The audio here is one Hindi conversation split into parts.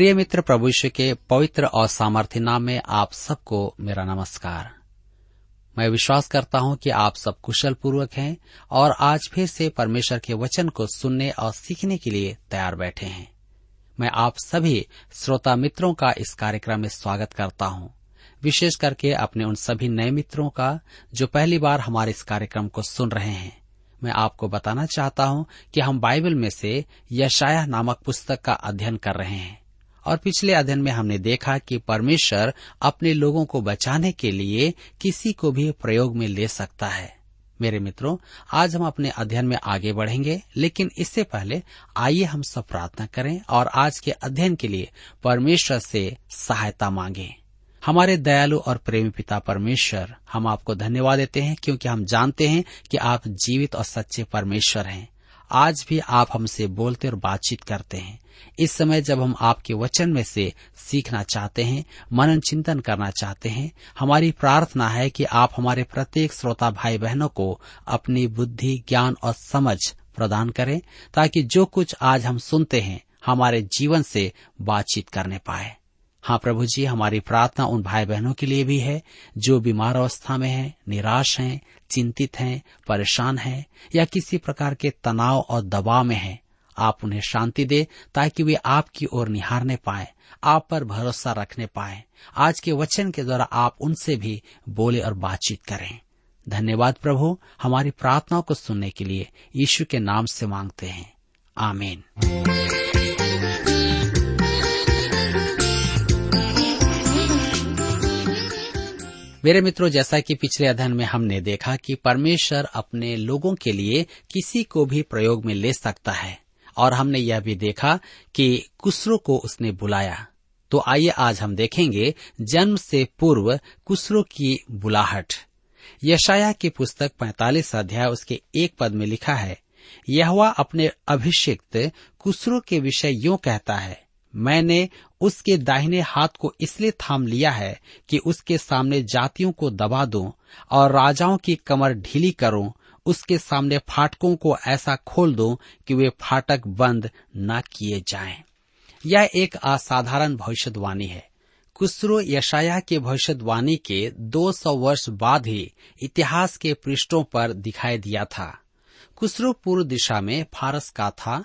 प्रिय मित्र, प्रभु यीशु के पवित्र और सामर्थ्य नाम में आप सबको मेरा नमस्कार। मैं विश्वास करता हूँ कि आप सब कुशल पूर्वक हैं और आज फिर से परमेश्वर के वचन को सुनने और सीखने के लिए तैयार बैठे हैं। मैं आप सभी श्रोता मित्रों का इस कार्यक्रम में स्वागत करता हूँ। विशेष करके अपने उन सभी नए मित्रों का जो पहली बार हमारे इस कार्यक्रम को सुन रहे हैं। मैं आपको बताना चाहता हूँ कि हम बाइबल में से यशाया नामक पुस्तक का अध्ययन कर रहे हैं। और पिछले अध्ययन में हमने देखा कि परमेश्वर अपने लोगों को बचाने के लिए किसी को भी प्रयोग में ले सकता है। मेरे मित्रों, आज हम अपने अध्ययन में आगे बढ़ेंगे, लेकिन इससे पहले आइए हम सब प्रार्थना करें और आज के अध्ययन के लिए परमेश्वर से सहायता मांगे। हमारे दयालु और प्रेमी पिता परमेश्वर, हम आपको धन्यवाद देते हैं क्योंकि हम जानते हैं कि आप जीवित और सच्चे परमेश्वर हैं। आज भी आप हमसे बोलते और बातचीत करते हैं। इस समय जब हम आपके वचन में से सीखना चाहते हैं, मनन चिंतन करना चाहते हैं, हमारी प्रार्थना है कि आप हमारे प्रत्येक श्रोता भाई बहनों को अपनी बुद्धि, ज्ञान और समझ प्रदान करें, ताकि जो कुछ आज हम सुनते हैं, हमारे जीवन से बातचीत करने पाए। हाँ प्रभु जी हमारी प्रार्थना उन भाई बहनों के लिए भी है जो बीमार अवस्था में हैं, निराश हैं, चिंतित हैं, परेशान हैं या किसी प्रकार के तनाव और दबाव में हैं। आप उन्हें शांति दे ताकि वे आपकी ओर निहारने पाए आप पर भरोसा रखने पाए। आज के वचन के द्वारा आप उनसे भी बोले और बातचीत करें। धन्यवाद प्रभु हमारी प्रार्थनाओं को सुनने के लिए यीशु के नाम से मांगते हैं। आमीन। मेरे मित्रों, जैसा कि पिछले अध्ययन में हमने देखा कि परमेश्वर अपने लोगों के लिए किसी को भी प्रयोग में ले सकता है, और हमने यह भी देखा कि कुसरो को उसने बुलाया। तो आइए आज हम देखेंगे जन्म से पूर्व कुसरो की बुलाहट। यशाया की पुस्तक 45 अध्याय, उसके एक पद में लिखा है, यहवा अपने अभिषिक्त कुसरो के विषय यूँ कहता है मैंने उसके दाहिने हाथ को इसलिए थाम लिया है कि उसके सामने जातियों को दबा दूँ और राजाओं की कमर ढीली करूँ, उसके सामने फाटकों को ऐसा खोल दूँ कि वे फाटक बंद न किए जाएँ। यह एक असाधारण भविष्यवाणी है कुसरो यशाया के भविष्यवाणी के 200 वर्ष बाद ही इतिहास के पृष्ठों पर दिखाई दिया था कुसरो पूर्व दिशा में फारस का था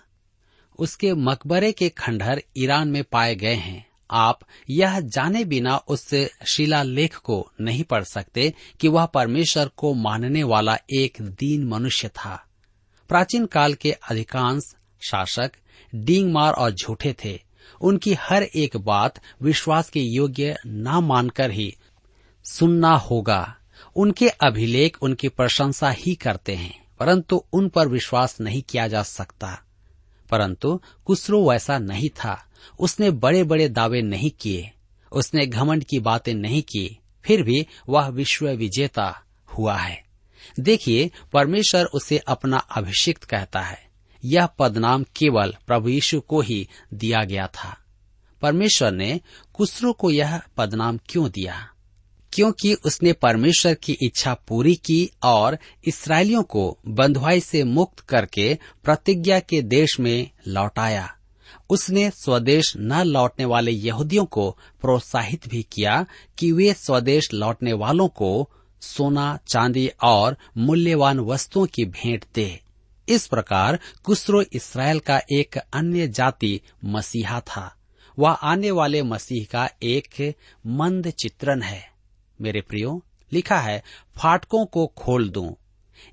उसके मकबरे के खंडहर ईरान में पाए गए हैं। आप यह जाने बिना उस शिलालेख को नहीं पढ़ सकते कि वह परमेश्वर को मानने वाला एक दीन मनुष्य था। प्राचीन काल के अधिकांश शासक डींग मार और झूठे थे। उनकी हर एक बात विश्वास के योग्य न मानकर ही सुनना होगा। उनके अभिलेख उनकी प्रशंसा ही करते हैं, परंतु उन पर विश्वास नहीं किया जा सकता। परंतु कुसरो वैसा नहीं था। उसने बड़े बड़े दावे नहीं किए। उसने घमंड की बातें नहीं की। फिर भी वह विश्व विजेता हुआ है। देखिए, परमेश्वर उसे अपना अभिषिक्त कहता है। यह पदनाम केवल प्रभु यीशु को ही दिया गया था। परमेश्वर ने कुसरो को यह पदनाम क्यों दिया? क्योंकि उसने परमेश्वर की इच्छा पूरी की और इसराइलियों को बंधुआई से मुक्त करके प्रतिज्ञा के देश में लौटाया। उसने स्वदेश न लौटने वाले यहूदियों को प्रोत्साहित भी किया कि वे स्वदेश लौटने वालों को सोना, चांदी और मूल्यवान वस्तुओं की भेंट दे। इस प्रकार कुसरो इसराइल का एक अन्य जाति मसीहा था। वह आने वाले मसीह का एक मंद चित्रण है। मेरे प्रियो, लिखा है, फाटकों को खोल दूँ।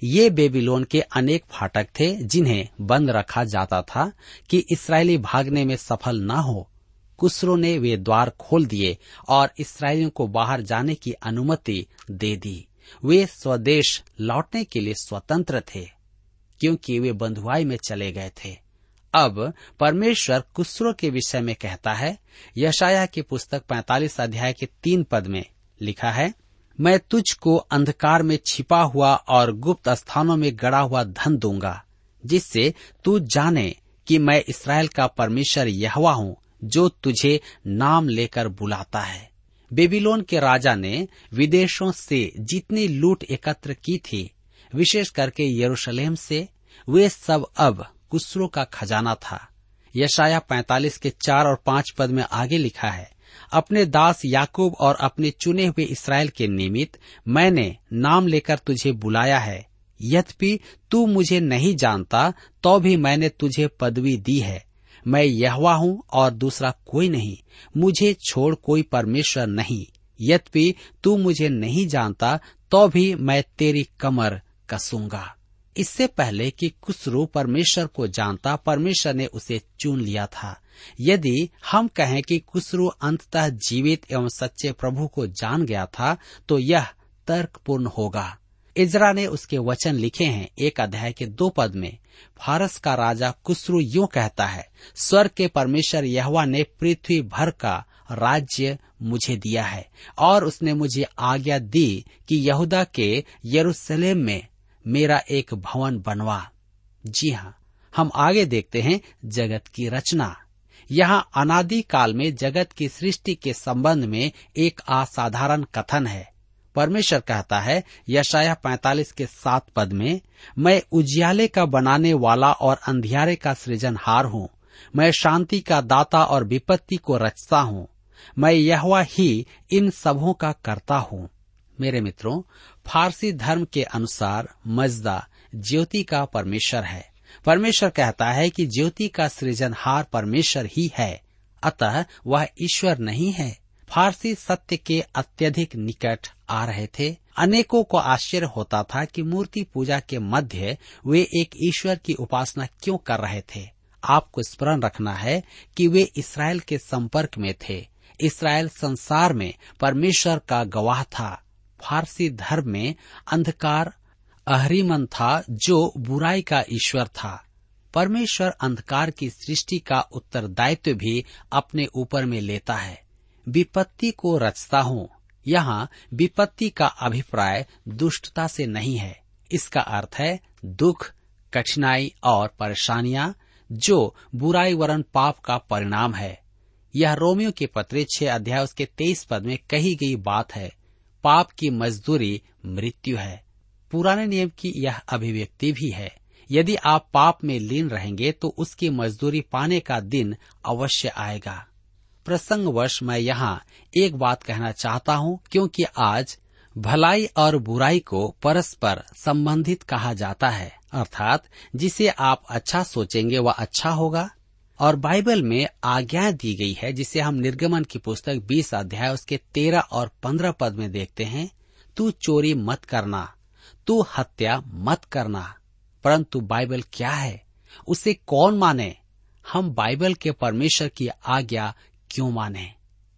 ये बेबीलोन के अनेक फाटक थे जिन्हें बंद रखा जाता था कि इसराइली भागने में सफल न हो। कुसरो ने वे द्वार खोल दिए और इसराइलियों को बाहर जाने की अनुमति दे दी। वे स्वदेश लौटने के लिए स्वतंत्र थे, क्योंकि वे बंधुआई में चले गए थे। अब परमेश्वर कुसरो के विषय में कहता है यशाया की पुस्तक 45 अध्याय के तीन पद में लिखा है, मैं तुझको अंधकार में छिपा हुआ और गुप्त स्थानों में गड़ा हुआ धन दूँगा, जिससे तू जाने कि मैं इसराइल का परमेश्वर यहवा हूँ, जो तुझे नाम लेकर बुलाता है। बेबीलोन के राजा ने विदेशों से जितनी लूट एकत्र की थी, विशेष करके यरूशलेम से, वे सब अब कुसरो का खजाना था। यशाया 45 के चार और पाँच पद में आगे लिखा है अपने दास याकूब और अपने चुने हुए इसराइल के निमित्त मैंने नाम लेकर तुझे बुलाया है। यद्यपि तू मुझे नहीं जानता तो भी मैंने तुझे पदवी दी है। मैं यहवा हूँ और दूसरा कोई नहीं। मुझे छोड़ कोई परमेश्वर नहीं। यद्यपि तू मुझे नहीं जानता तो भी मैं तेरी कमर कसूँगा। इससे पहले कि कुसरू परमेश्वर को जानता, परमेश्वर ने उसे चुन लिया था। यदि हम कहें कि कुसरू अंततः जीवित एवं सच्चे प्रभु को जान गया था तो यह तर्कपूर्ण होगा। इजरा ने उसके वचन लिखे हैं एक अध्याय के दो पद में। फारस का राजा कुसरू यूँ कहता है, स्वर्ग के परमेश्वर यहवा ने पृथ्वी भर का राज्य मुझे दिया है, और उसने मुझे आज्ञा दी कि यहूदा के यरूशलेम में मेरा एक भवन बनवा। जी हाँ हम आगे देखते हैं जगत की रचना। यहाँ अनादि काल में जगत की सृष्टि के संबंध में एक असाधारण कथन है। परमेश्वर कहता है यशाया 45 के सात पद में, मैं उजियाले का बनाने वाला और अंधियारे का सृजनहार हूँ। मैं शांति का दाता और विपत्ति को रचता हूँ। मैं यहवा ही इन सबों का करता हूँ। मेरे मित्रों, फारसी धर्म के अनुसार मजदा ज्योति का परमेश्वर है। परमेश्वर कहता है कि ज्योति का सृजनहार परमेश्वर ही है, अतः वह ईश्वर नहीं है। फारसी सत्य के अत्यधिक निकट आ रहे थे। अनेकों को आश्चर्य होता था कि मूर्ति पूजा के मध्य वे एक ईश्वर की उपासना क्यों कर रहे थे। आपको स्मरण रखना है कि वे इसराइल के संपर्क में थे। इसराइल संसार में परमेश्वर का गवाह था। फारसी धर्म में अंधकार अहरीमन था जो बुराई का ईश्वर था। परमेश्वर अंधकार की सृष्टि का उत्तरदायित्व भी अपने ऊपर में लेता है। विपत्ति को रचता हूँ। यहाँ विपत्ति का अभिप्राय दुष्टता से नहीं है। इसका अर्थ है दुख, कठिनाई और परेशानियाँ, जो बुराई वरण पाप का परिणाम है। यह रोमियो के पत्र छह अध्याय उसके तेईस पद में कही गई बात है। पाप की मजदूरी मृत्यु है। पुराने नियम की यह अभिव्यक्ति भी है। यदि आप पाप में लीन रहेंगे तो उसकी मजदूरी पाने का दिन अवश्य आएगा। प्रसंग प्रसंगवश मैं यहाँ एक बात कहना चाहता हूँ, क्योंकि आज भलाई और बुराई को परस्पर संबंधित कहा जाता है, अर्थात जिसे आप अच्छा सोचेंगे वह अच्छा होगा। और बाइबल में आज्ञाएँ दी गई है, जिसे हम निर्गमन की पुस्तक 20 अध्याय उसके 13 और 15 पद में देखते हैं, तू चोरी मत करना तू हत्या मत करना। परंतु बाइबल क्या है? उसे कौन माने? हम बाइबल के परमेश्वर की आज्ञा क्यों माने?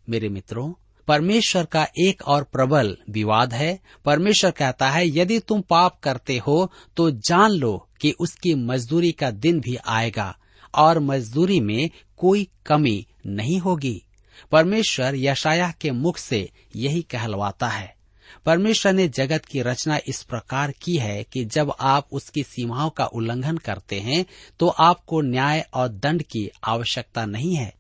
मेरे मित्रों, परमेश्वर का एक और प्रबल विवाद है। परमेश्वर कहता है, यदि तुम पाप करते हो तो जान लो कि उसकी मजदूरी का दिन भी आएगा और मजदूरी में कोई कमी नहीं होगी। परमेश्वर यशाया के मुख से यही कहलवाता है। परमेश्वर ने जगत की रचना इस प्रकार की है कि जब आप उसकी सीमाओं का उल्लंघन करते हैं तो आपको न्याय और दंड की आवश्यकता नहीं है।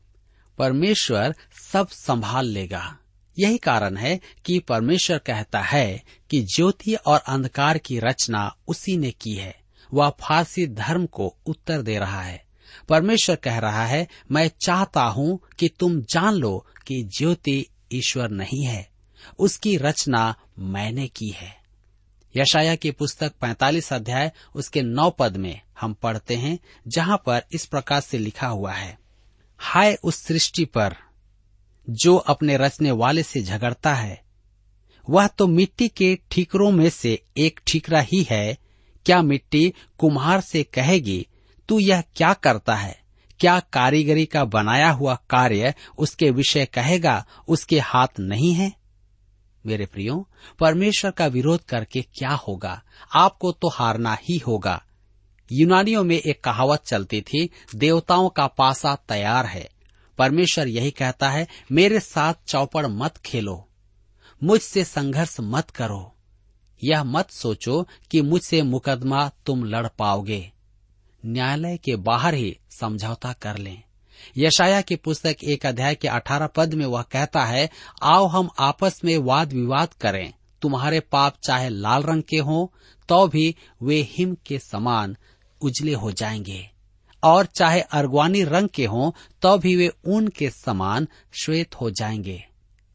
परमेश्वर सब संभाल लेगा। यही कारण है कि परमेश्वर कहता है कि ज्योति और अंधकार की रचना उसी ने की है। वह फारसी धर्म को उत्तर दे रहा है। परमेश्वर कह रहा है, मैं चाहता हूँ कि तुम जान लो कि ज्योति ईश्वर नहीं है। उसकी रचना मैंने की है। यशाया की पुस्तक 45 अध्याय, उसके नौ पद में हम पढ़ते हैं, जहाँ पर इस प्रकार से लिखा हुआ है, हाय उस सृष्टि पर, जो अपने रचने वाले से झगड़ता है, वह तो मिट्टी के ठीकरों में से एक ठीकरा ही है। क्या मिट्टी कुम्हार से कहेगी, तू यह क्या करता है? क्या कारीगरी का बनाया हुआ कार्य उसके विषय कहेगा, उसके हाथ नहीं है? मेरे प्रियो, परमेश्वर का विरोध करके क्या होगा? आपको तो हारना ही होगा। यूनानियों में एक कहावत चलती थी, देवताओं का पासा तैयार है। परमेश्वर यही कहता है, मेरे साथ चौपड़ मत खेलो। मुझसे संघर्ष मत करो। यह मत सोचो कि मुझसे मुकदमा तुम लड़ पाओगे। न्यायालय के बाहर ही समझौता कर लें। यशाया की पुस्तक एक अध्याय के अठारह पद में वह कहता है, आओ हम आपस में वाद विवाद करें। तुम्हारे पाप चाहे लाल रंग के हों तो भी वे हिम के समान उजले हो जाएँगे। और चाहे अर्गवानी रंग के हों तो भी वे ऊन के समान श्वेत हो जाएँगे।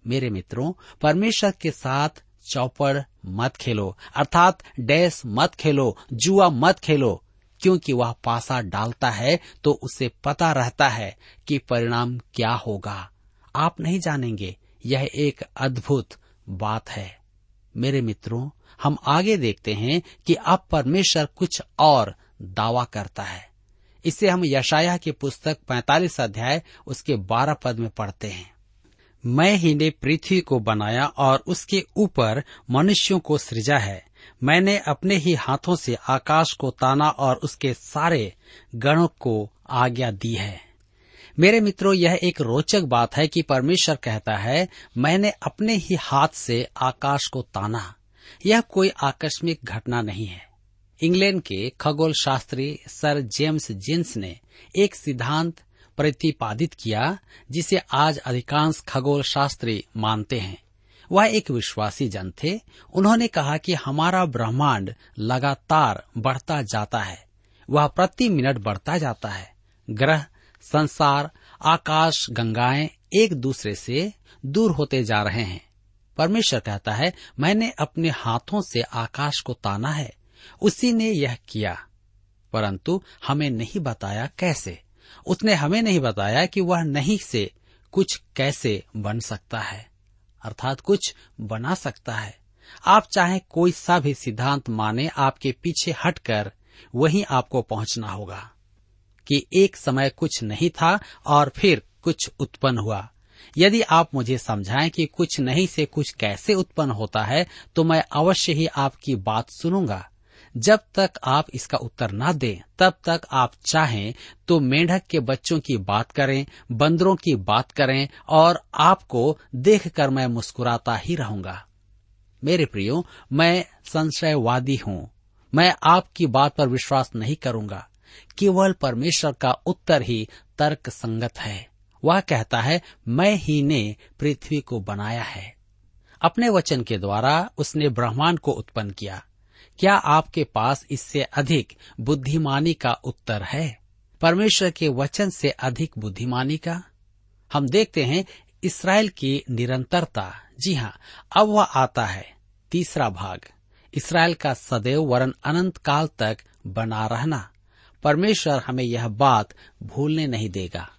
मेरे मित्रों, परमेश्वर के साथ चौपड़ मत खेलो, अर्थात डैस मत खेलो, जुआ मत खेलो। क्योंकि वह पासा डालता है तो उसे पता रहता है कि परिणाम क्या होगा। आप नहीं जानेंगे, यह एक अद्भुत बात है। मेरे मित्रों, हम आगे देखते हैं कि अब परमेश्वर कुछ और दावा करता है। इसे हम यशाया की पुस्तक 45 अध्याय, उसके 12 पद में पढ़ते हैं। मैं ही ने पृथ्वी को बनाया और उसके ऊपर मनुष्यों को सृजा है। मैंने अपने ही हाथों से आकाश को ताना और उसके सारे गणों को आज्ञा दी है। मेरे मित्रों, यह एक रोचक बात है कि परमेश्वर कहता है, मैंने अपने ही हाथ से आकाश को ताना। यह कोई आकस्मिक घटना नहीं है। इंग्लैंड के खगोल शास्त्री सर जेम्स जिन्स ने एक सिद्धांत प्रतिपादित किया, जिसे आज अधिकांश खगोल शास्त्री मानते हैं। वह एक विश्वासी जन थे। उन्होंने कहा कि हमारा ब्रह्मांड लगातार बढ़ता जाता है। वह प्रति मिनट बढ़ता जाता है। ग्रह, संसार, आकाश, गंगाएँ एक दूसरे से दूर होते जा रहे हैं। परमेश्वर कहता है, मैंने अपने हाथों से आकाश को ताना है। उसी ने यह किया। परंतु हमें नहीं बताया कैसे? उसने हमें नहीं बताया कि वह नहीं से कुछ कैसे बन सकता है। अर्थात कुछ बना सकता है। आप चाहे कोई सा भी सिद्धांत माने, आपके पीछे हटकर वहीं आपको पहुँचना होगा कि एक समय कुछ नहीं था और फिर कुछ उत्पन्न हुआ। यदि आप मुझे समझाएँ कि कुछ नहीं से कुछ कैसे उत्पन्न होता है तो मैं अवश्य ही आपकी बात सुनूँगा। जब तक आप इसका उत्तर ना दें, तब तक आप चाहें तो मेढक के बच्चों की बात करें, बंदरों की बात करें और आपको देखकर मैं मुस्कुराता ही रहूँगा। मेरे प्रियो, मैं संशयवादी हूँ। मैं आपकी बात पर विश्वास नहीं करूँगा। केवल परमेश्वर का उत्तर ही तर्क संगत है। वह कहता है, मैं ही ने पृथ्वी को बनाया है। अपने वचन के द्वारा उसने ब्रह्मांड को उत्पन्न किया। क्या आपके पास इससे अधिक बुद्धिमानी का उत्तर है? परमेश्वर के वचन से अधिक बुद्धिमानी का? हम देखते हैं इसराइल की निरंतरता। जी हाँ अब वह आता है। तीसरा भाग। इसराइल का सदैव वरन अनंत काल तक बना रहना। परमेश्वर हमें यह बात भूलने नहीं देगा।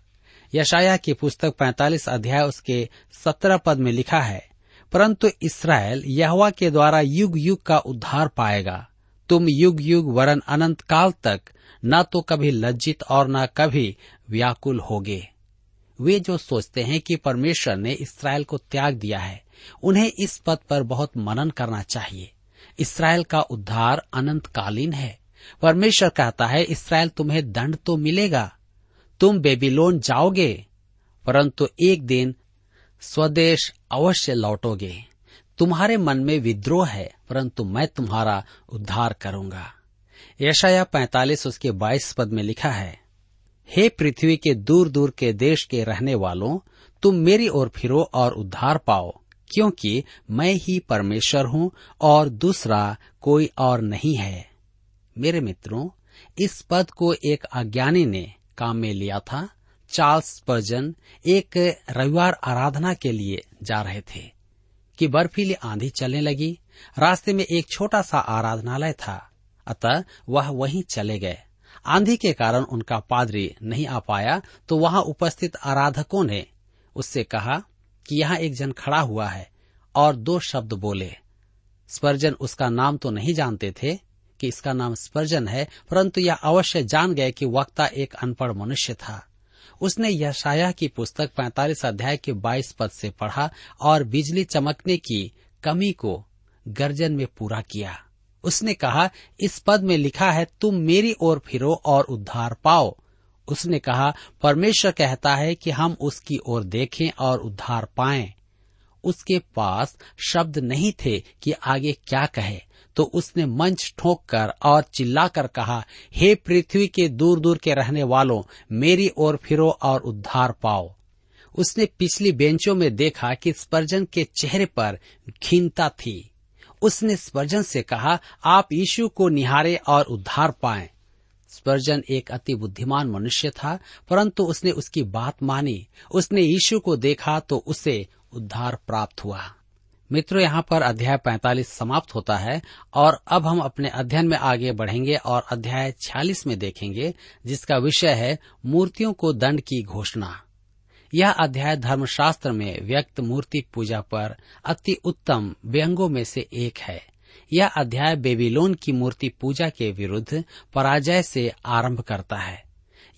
यशाया की पुस्तक 45 अध्याय उसके 17 पद में लिखा है परंतु इसराइल यहवा के द्वारा युग युग का उद्धार पाएगा। तुम युग युग वरन अनंत काल तक न तो कभी लज्जित और न कभी व्याकुल होगे। वे जो सोचते हैं कि परमेश्वर ने इसराइल को त्याग दिया है, उन्हें इस पद पर बहुत मनन करना चाहिए। इसराइल का उद्धार अनंत कालीन है। परमेश्वर कहता है, इसराइल, तुम्हें दंड तो मिलेगा। तुम बेबीलोन जाओगे, परंतु एक दिन स्वदेश अवश्य लौटोगे। तुम्हारे मन में विद्रोह है, परंतु मैं तुम्हारा उद्धार करूँगा। यशाया पैतालीस, उसके बाईस पद में लिखा है, हे पृथ्वी के दूर दूर के देश के रहने वालों, तुम मेरी ओर फिरो और उद्धार पाओ, क्योंकि मैं ही परमेश्वर हूँ और दूसरा कोई और नहीं है। मेरे मित्रों, इस पद को एक अज्ञानी ने काम में लिया था चार्ल्स पर्जन एक रविवार आराधना के लिए जा रहे थे कि बर्फीली आंधी चलने लगी। रास्ते में एक छोटा सा आराधनालय था। अतः वह वहीं चले गए। आंधी के कारण उनका पादरी नहीं आ पाया तो वहाँ उपस्थित आराधकों ने उससे कहा कि यहाँ एक जन खड़ा हुआ है और दो शब्द बोले। स्पर्जन उसका नाम तो नहीं जानते थे कि इसका नाम स्पर्जन है, परंतु यह अवश्य जान गए कि वक्ता एक अनपढ़ मनुष्य था। उसने यशाया की पुस्तक 45 अध्याय के 22 पद से पढ़ा और बिजली चमकने की कमी को गर्जन में पूरा किया। उसने कहा, इस पद में लिखा है, तुम मेरी ओर फिरो और उद्धार पाओ। उसने कहा, परमेश्वर कहता है कि हम उसकी ओर देखें और उद्धार पाएँ। उसके पास शब्द नहीं थे कि आगे क्या कहे। तो उसने मंच ठोक कर और चिल्लाकर कहा, हे पृथ्वी के दूर दूर के रहने वालों, मेरी ओर फिरो और उद्धार पाओ। उसने पिछली बेंचों में देखा कि स्पर्जन के चेहरे पर खीनता थी। उसने स्पर्जन से कहा, आप यीशु को निहारे और उद्धार पाए। स्पर्जन एक अति बुद्धिमान मनुष्य था, परंतु उसने उसकी बात मानी। उसने यीशु को देखा तो उसे उद्धार प्राप्त हुआ। मित्रों, यहाँ पर अध्याय 45 समाप्त होता है और अब हम अपने अध्ययन में आगे बढ़ेंगे और अध्याय 46 में देखेंगे, जिसका विषय है मूर्तियों को दंड की घोषणा। यह अध्याय धर्मशास्त्र में व्यक्त मूर्ति पूजा पर अति उत्तम व्यंगों में से एक है। यह अध्याय बेबीलोन की मूर्ति पूजा के विरुद्ध पराजय से आरंभ करता है।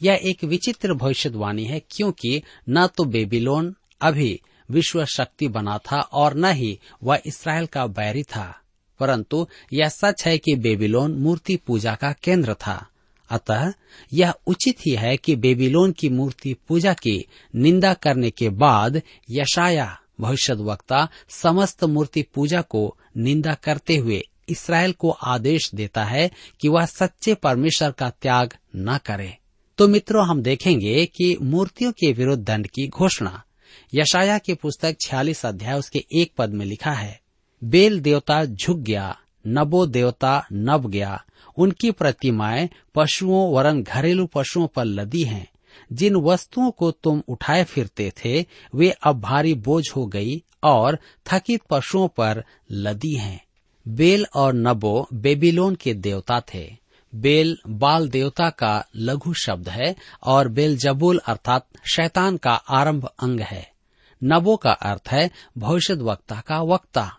यह एक विचित्र भविष्यवाणी है, क्योंकि न तो बेबीलोन, अभी विश्व शक्ति बना था और न ही वह इसराइल का बैरी था। परंतु यह सच है कि बेबीलोन मूर्ति पूजा का केंद्र था। अतः यह उचित ही है कि बेबीलोन की मूर्ति पूजा की निंदा करने के बाद यशाया भविष्य वक्ता समस्त मूर्ति पूजा को निंदा करते हुए इसराइल को आदेश देता है कि वह सच्चे परमेश्वर का त्याग न करे। तो मित्रों, हम देखेंगे कि मूर्तियों के विरुद्ध दंड की घोषणा। यशाया की पुस्तक छियालीस अध्याय उसके एक पद में लिखा है, बेल देवता झुक गया, नबो देवता नब गया, उनकी प्रतिमाएँ पशुओं वरन घरेलू पशुओं पर लदी हैं। जिन वस्तुओं को तुम उठाए फिरते थे, वे अब भारी बोझ हो गई और थकित पशुओं पर लदी हैं। बेल और नबो बेबीलोन के देवता थे। बेल बाल देवता का लघु शब्द है और बेल जबुल अर्थात शैतान का आरंभ अंग है। नबो का अर्थ है भविष्य वक्ता का वक्ता।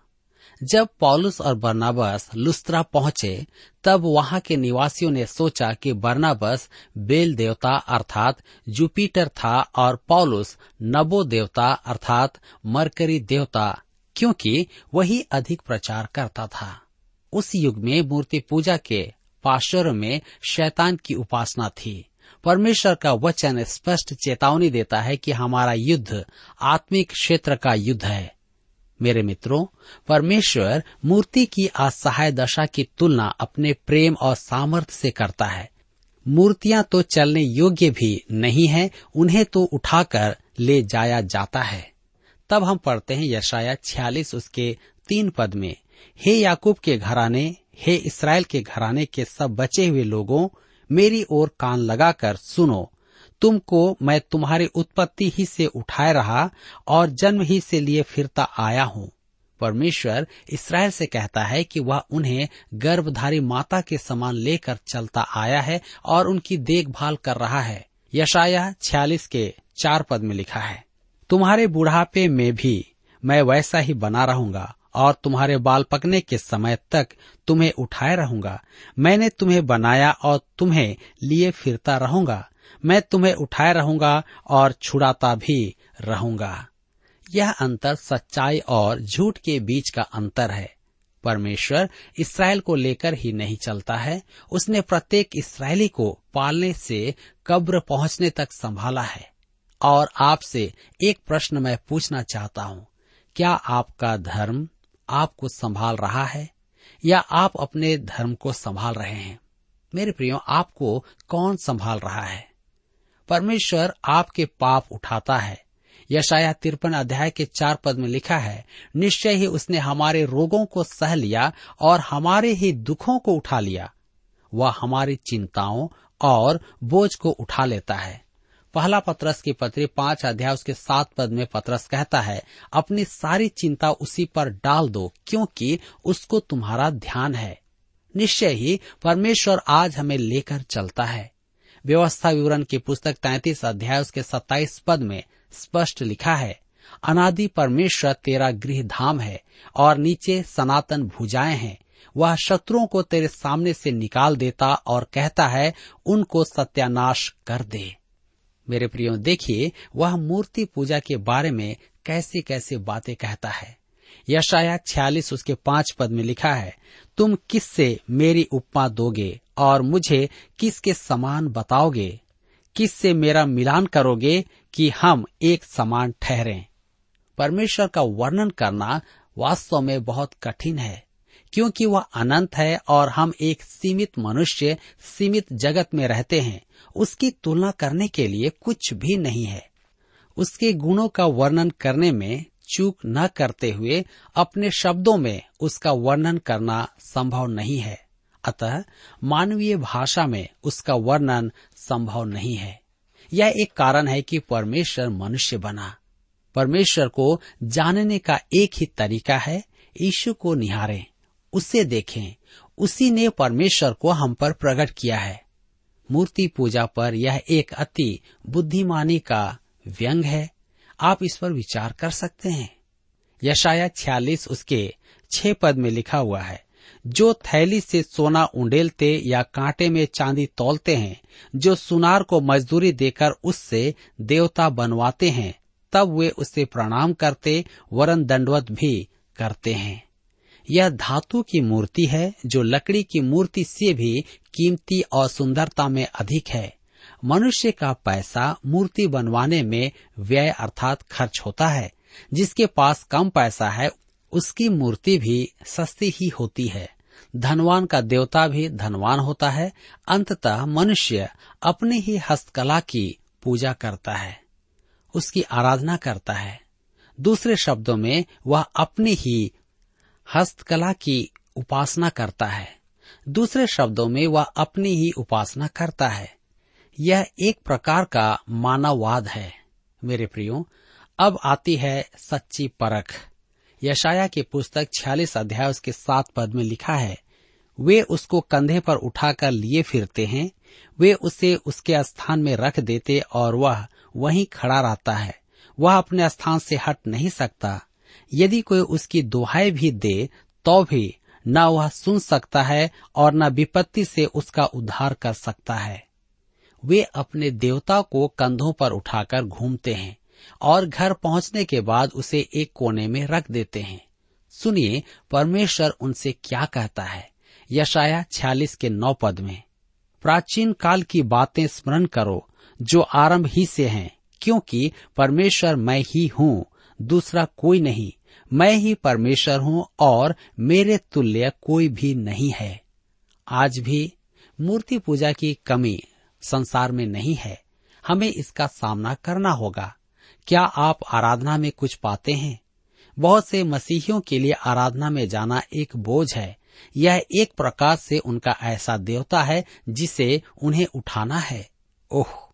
जब पॉलुस और बर्नाबस लुस्त्रा पहुँचे, तब वहाँ के निवासियों ने सोचा कि बर्नाबस बेल देवता अर्थात जुपिटर था और पॉलुस नबो देवता अर्थात मरकरी देवता, क्योंकि वही अधिक प्रचार करता था। उस युग में मूर्ति पूजा के पाशर में शैतान की उपासना थी। परमेश्वर का वचन स्पष्ट चेतावनी देता है कि हमारा युद्ध आत्मिक क्षेत्र का युद्ध है। मेरे मित्रों, परमेश्वर मूर्ति की असहाय दशा की तुलना अपने प्रेम और सामर्थ्य से करता है। मूर्तियाँ तो चलने योग्य भी नहीं है, उन्हें तो उठाकर ले जाया जाता है। तब हम पढ़ते हैं यशाया छियालीस उसके तीन पद में, हे याकूब के घराने हे इसराइल के घराने के सब बचे हुए लोगों, मेरी ओर कान लगाकर सुनो। तुमको मैं तुम्हारी उत्पत्ति ही से उठाए रहा और जन्म ही से लिए फिरता आया हूँ। परमेश्वर इसराइल से कहता है कि वह उन्हें गर्भधारी माता के समान लेकर चलता आया है और उनकी देखभाल कर रहा है। यशाया छियालीस के चार पद में लिखा है, तुम्हारे बुढ़ापे में भी मैं वैसा ही बना रहूँगा और तुम्हारे बाल पकने के समय तक तुम्हें उठाए रहूँगा। मैंने तुम्हें बनाया और तुम्हें लिए फिरता रहूँगा। मैं तुम्हें उठाए रहूँगा और छुड़ाता भी रहूँगा। यह अंतर सच्चाई और झूठ के बीच का अंतर है। परमेश्वर इसराइल को लेकर ही नहीं चलता है। उसने प्रत्येक इसराइली को पालने से कब्र पहुँचने तक संभाला है। और आपसे एक प्रश्न मैं पूछना चाहता हूँ। क्या आपका धर्म आपको संभाल रहा है या आप अपने धर्म को संभाल रहे हैं? मेरे प्रियो, आपको कौन संभाल रहा है? परमेश्वर आपके पाप उठाता है। यशाया तिरपन अध्याय के चार पद में लिखा है, निश्चय ही उसने हमारे रोगों को सह लिया और हमारे ही दुखों को उठा लिया। वह हमारी चिंताओं और बोझ को उठा लेता है। पहला पत्रस की पत्री पाँच अध्याय उसके सात पद में पत्रस कहता है, अपनी सारी चिंता उसी पर डाल दो, क्योंकि उसको तुम्हारा ध्यान है। निश्चय ही परमेश्वर आज हमें लेकर चलता है। व्यवस्था विवरण की पुस्तक तैतीस अध्याय उसके सत्ताईस पद में स्पष्ट लिखा है, अनादि परमेश्वर तेरा गृह धाम है और नीचे सनातन भुजाएँ हैं। वह शत्रुओं को तेरे सामने से निकाल देता और कहता है, उनको सत्यानाश कर दे। मेरे प्रियो, देखिए, वह मूर्ति पूजा के बारे में कैसी कैसी बातें कहता है। यशाया छियालीस, उसके पाँच पद में लिखा है, तुम किससे मेरी उपमा दोगे और मुझे किसके समान बताओगे? किससे मेरा मिलान करोगे कि हम एक समान ठहरें? परमेश्वर का वर्णन करना वास्तव में बहुत कठिन है। क्योंकि वह अनंत है और हम एक सीमित मनुष्य, सीमित जगत में रहते हैं। उसकी तुलना करने के लिए कुछ भी नहीं है। उसके गुणों का वर्णन करने में चूक न करते हुए, अपने शब्दों में उसका वर्णन करना संभव नहीं है। अतः मानवीय भाषा में उसका वर्णन संभव नहीं है। यह एक कारण है कि परमेश्वर मनुष्य बना। परमेश्वर को जानने का एक ही तरीका है, यीशु को निहारें। उसे देखें। उसी ने परमेश्वर को हम पर प्रकट किया है। मूर्ति पूजा पर यह एक अति बुद्धिमानी का व्यंग है। आप इस पर विचार कर सकते हैं। यशाया छियालीस उसके छह पद में लिखा हुआ है, जो थैली से सोना उंडेलते या कांटे में चांदी तोलते हैं, जो सुनार को मजदूरी देकर उससे देवता बनवाते हैं, तब वे उसे प्रणाम करते, वरन दंडवत भी करते हैं। यह धातु की मूर्ति है, जो लकड़ी की मूर्ति से भी कीमती और सुंदरता में अधिक है। मनुष्य का पैसा मूर्ति बनवाने में व्यय अर्थात खर्च होता है। जिसके पास कम पैसा है, उसकी मूर्ति भी सस्ती ही होती है। धनवान का देवता भी धनवान होता है। अंततः मनुष्य अपनी ही हस्तकला की पूजा करता है। उसकी आराधना करता है। दूसरे शब्दों में, वह अपनी ही हस्तकला की उपासना करता है। दूसरे शब्दों में वह अपनी ही उपासना करता है। यह एक प्रकार का मानववाद है। मेरे प्रियो, अब आती है सच्ची परख। यशाया की पुस्तक छियालीस अध्याय उसके सात पद में लिखा है, वे उसको कंधे पर उठाकर लिए फिरते हैं, वे उसे उसके स्थान में रख देते और वह वहीं खड़ा रहता है। वह अपने स्थान से हट नहीं सकता। यदि कोई उसकी दुहाई भी दे तो भी न वह सुन सकता है और न विपत्ति से उसका उद्धार कर सकता है। वे अपने देवता को कंधों पर उठाकर घूमते हैं और घर पहुँचने के बाद उसे एक कोने में रख देते हैं। सुनिए, परमेश्वर उनसे क्या कहता है? यशाया छियालीस के नौ पद में। प्राचीन काल की बातें स्मरण करो, जो आरंभ ही से हैं, क्योंकि परमेश्वर मैं ही हूँ, दूसरा कोई नहीं। मैं ही परमेश्वर हूँ और मेरे तुल्य कोई भी नहीं है। आज भी मूर्ति पूजा की कमी संसार में नहीं है। हमें इसका सामना करना होगा। क्या आप आराधना में कुछ पाते हैं? बहुत से मसीहियों के लिए आराधना में जाना एक बोझ है। यह एक प्रकार से उनका ऐसा देवता है जिसे उन्हें उठाना है। ओह!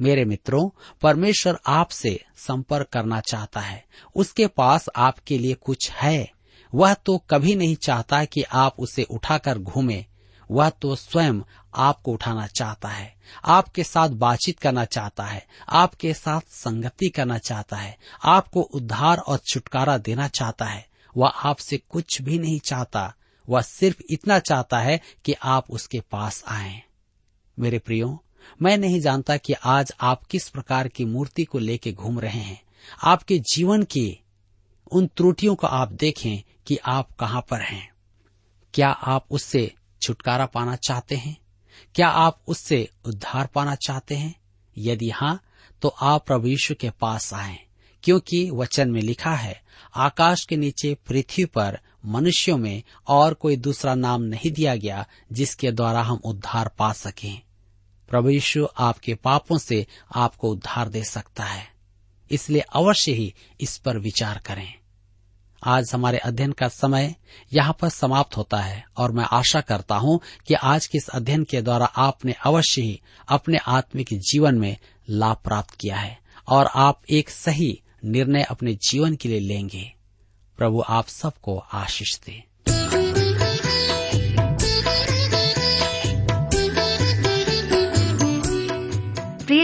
मेरे मित्रों, परमेश्वर आपसे संपर्क करना चाहता है। उसके पास आपके लिए कुछ है। वह तो कभी नहीं चाहता कि आप उसे उठाकर घूमे। वह तो स्वयं आपको उठाना चाहता है। आपके साथ बातचीत करना चाहता है। आपके साथ संगति करना चाहता है। आपको उद्धार और छुटकारा देना चाहता है। वह आपसे कुछ भी नहीं चाहता। वह सिर्फ़ इतना चाहता है कि आप उसके पास आए। मेरे प्रियो मैं नहीं जानता कि आज आप किस प्रकार की मूर्ति को लेके घूम रहे हैं। आपके जीवन की उन त्रुटियों को आप देखें कि आप कहाँ पर हैं। क्या आप उससे छुटकारा पाना चाहते हैं? क्या आप उससे उद्धार पाना चाहते हैं? यदि हाँ तो आप प्रभु यीशु के पास आए, क्योंकि वचन में लिखा है, आकाश के नीचे पृथ्वी पर मनुष्यों में और कोई दूसरा नाम नहीं दिया गया जिसके द्वारा हम उद्धार पा सकें। प्रभु यीशु आपके पापों से आपको उद्धार दे सकता है। इसलिए अवश्य ही इस पर विचार करें। आज हमारे अध्ययन का समय यहाँ पर समाप्त होता है और मैं आशा करता हूँ कि आज के इस अध्ययन के द्वारा आपने अवश्य ही अपने आत्मिक जीवन में लाभ प्राप्त किया है और आप एक सही निर्णय अपने जीवन के लिए लेंगे। प्रभु आप सबको आशीष दे।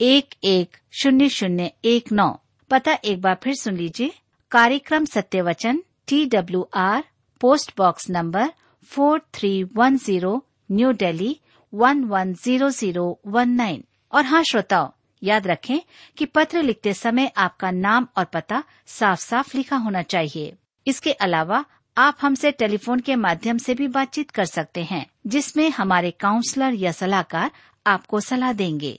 एक एक शून्य शून्य एक नौ। पता एक बार फिर सुन लीजिए। कार्यक्रम सत्य वचन T W R post box number four three one zero New Delhi one one zero zero one nine और हाँ श्रोताओ, याद रखें कि पत्र लिखते समय आपका नाम और पता साफ़ साफ़ लिखा होना चाहिए। इसके अलावा, आप हमसे टेलीफोन के माध्यम से भी बातचीत कर सकते हैं, जिसमें हमारे काउंसलर या सलाहकार आपको सलाह देंगे।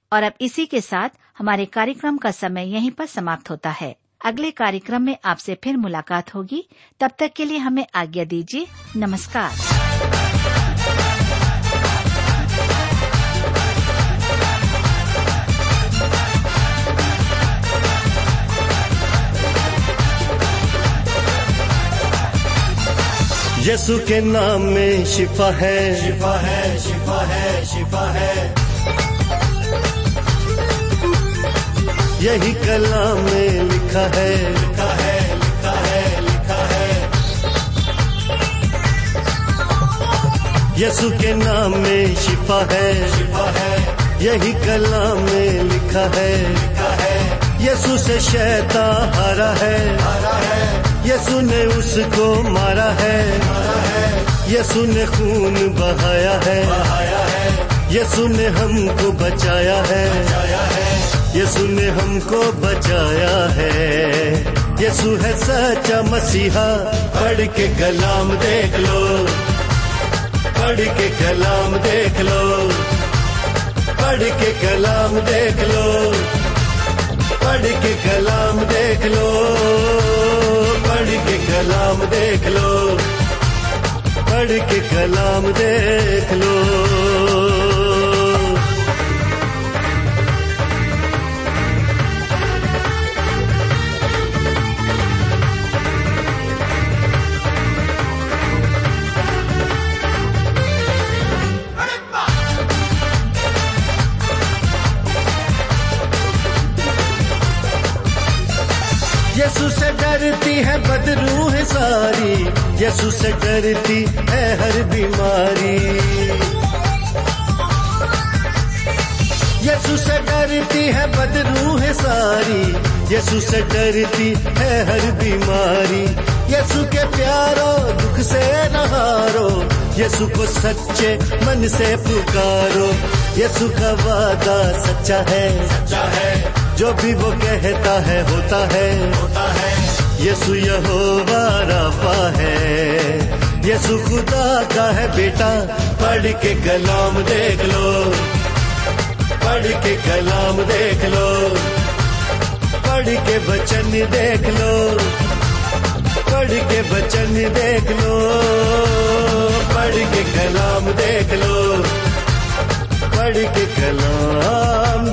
और अब इसी के साथ हमारे कार्यक्रम का समय यहीं पर समाप्त होता है। अगले कार्यक्रम में आपसे फिर मुलाकात होगी। तब तक के लिए हमें आज्ञा दीजिए। नमस्कार। यीशु के नाम में शिफा है। शिफा है शिफा है शिफा है। यही कलाम में लिखा है। लिखा है लिखा है लिखा है यीशु के नाम में शिफा है। शिफा है यही कलाम में लिखा है। लिखा है यीशु से शैतान हारा है। हारा है यीशु ने उसको मारा है। मारा है यीशु ने खून बहाया है। यीशु ने हमको बचाया है बचाया है। यीशु ने हमको बचाया है। यीशु है सच्चा मसीहा। पढ़ के कलाम देख लो। पढ़ के कलाम देख लो। पढ़ के कलाम देख लो। पढ़ के कलाम देख लो। पढ़ के कलाम देख लो। पढ़ के कलाम देख लो। यीशु से डरती है हर बीमारी। यीशु से डरती है बदरू है सारी। यीशु से डरती है हर बीमारी। यीशु के प्यारो दुख से नहारो यीशु को सच्चे मन से पुकारो। यीशु का वादा सच्चा है। सच्चा है। जो भी वो कहता है होता है। होता है। यीशु यहोवा राफा है। यीशु खुदा का है बेटा, पढ़ के कलाम देख लो। पढ़ के कलाम देख लो। पढ़ के वचन देख लो। पढ़ के वचन देख लो। पढ़ के कलाम देख लो। पढ़ के कलाम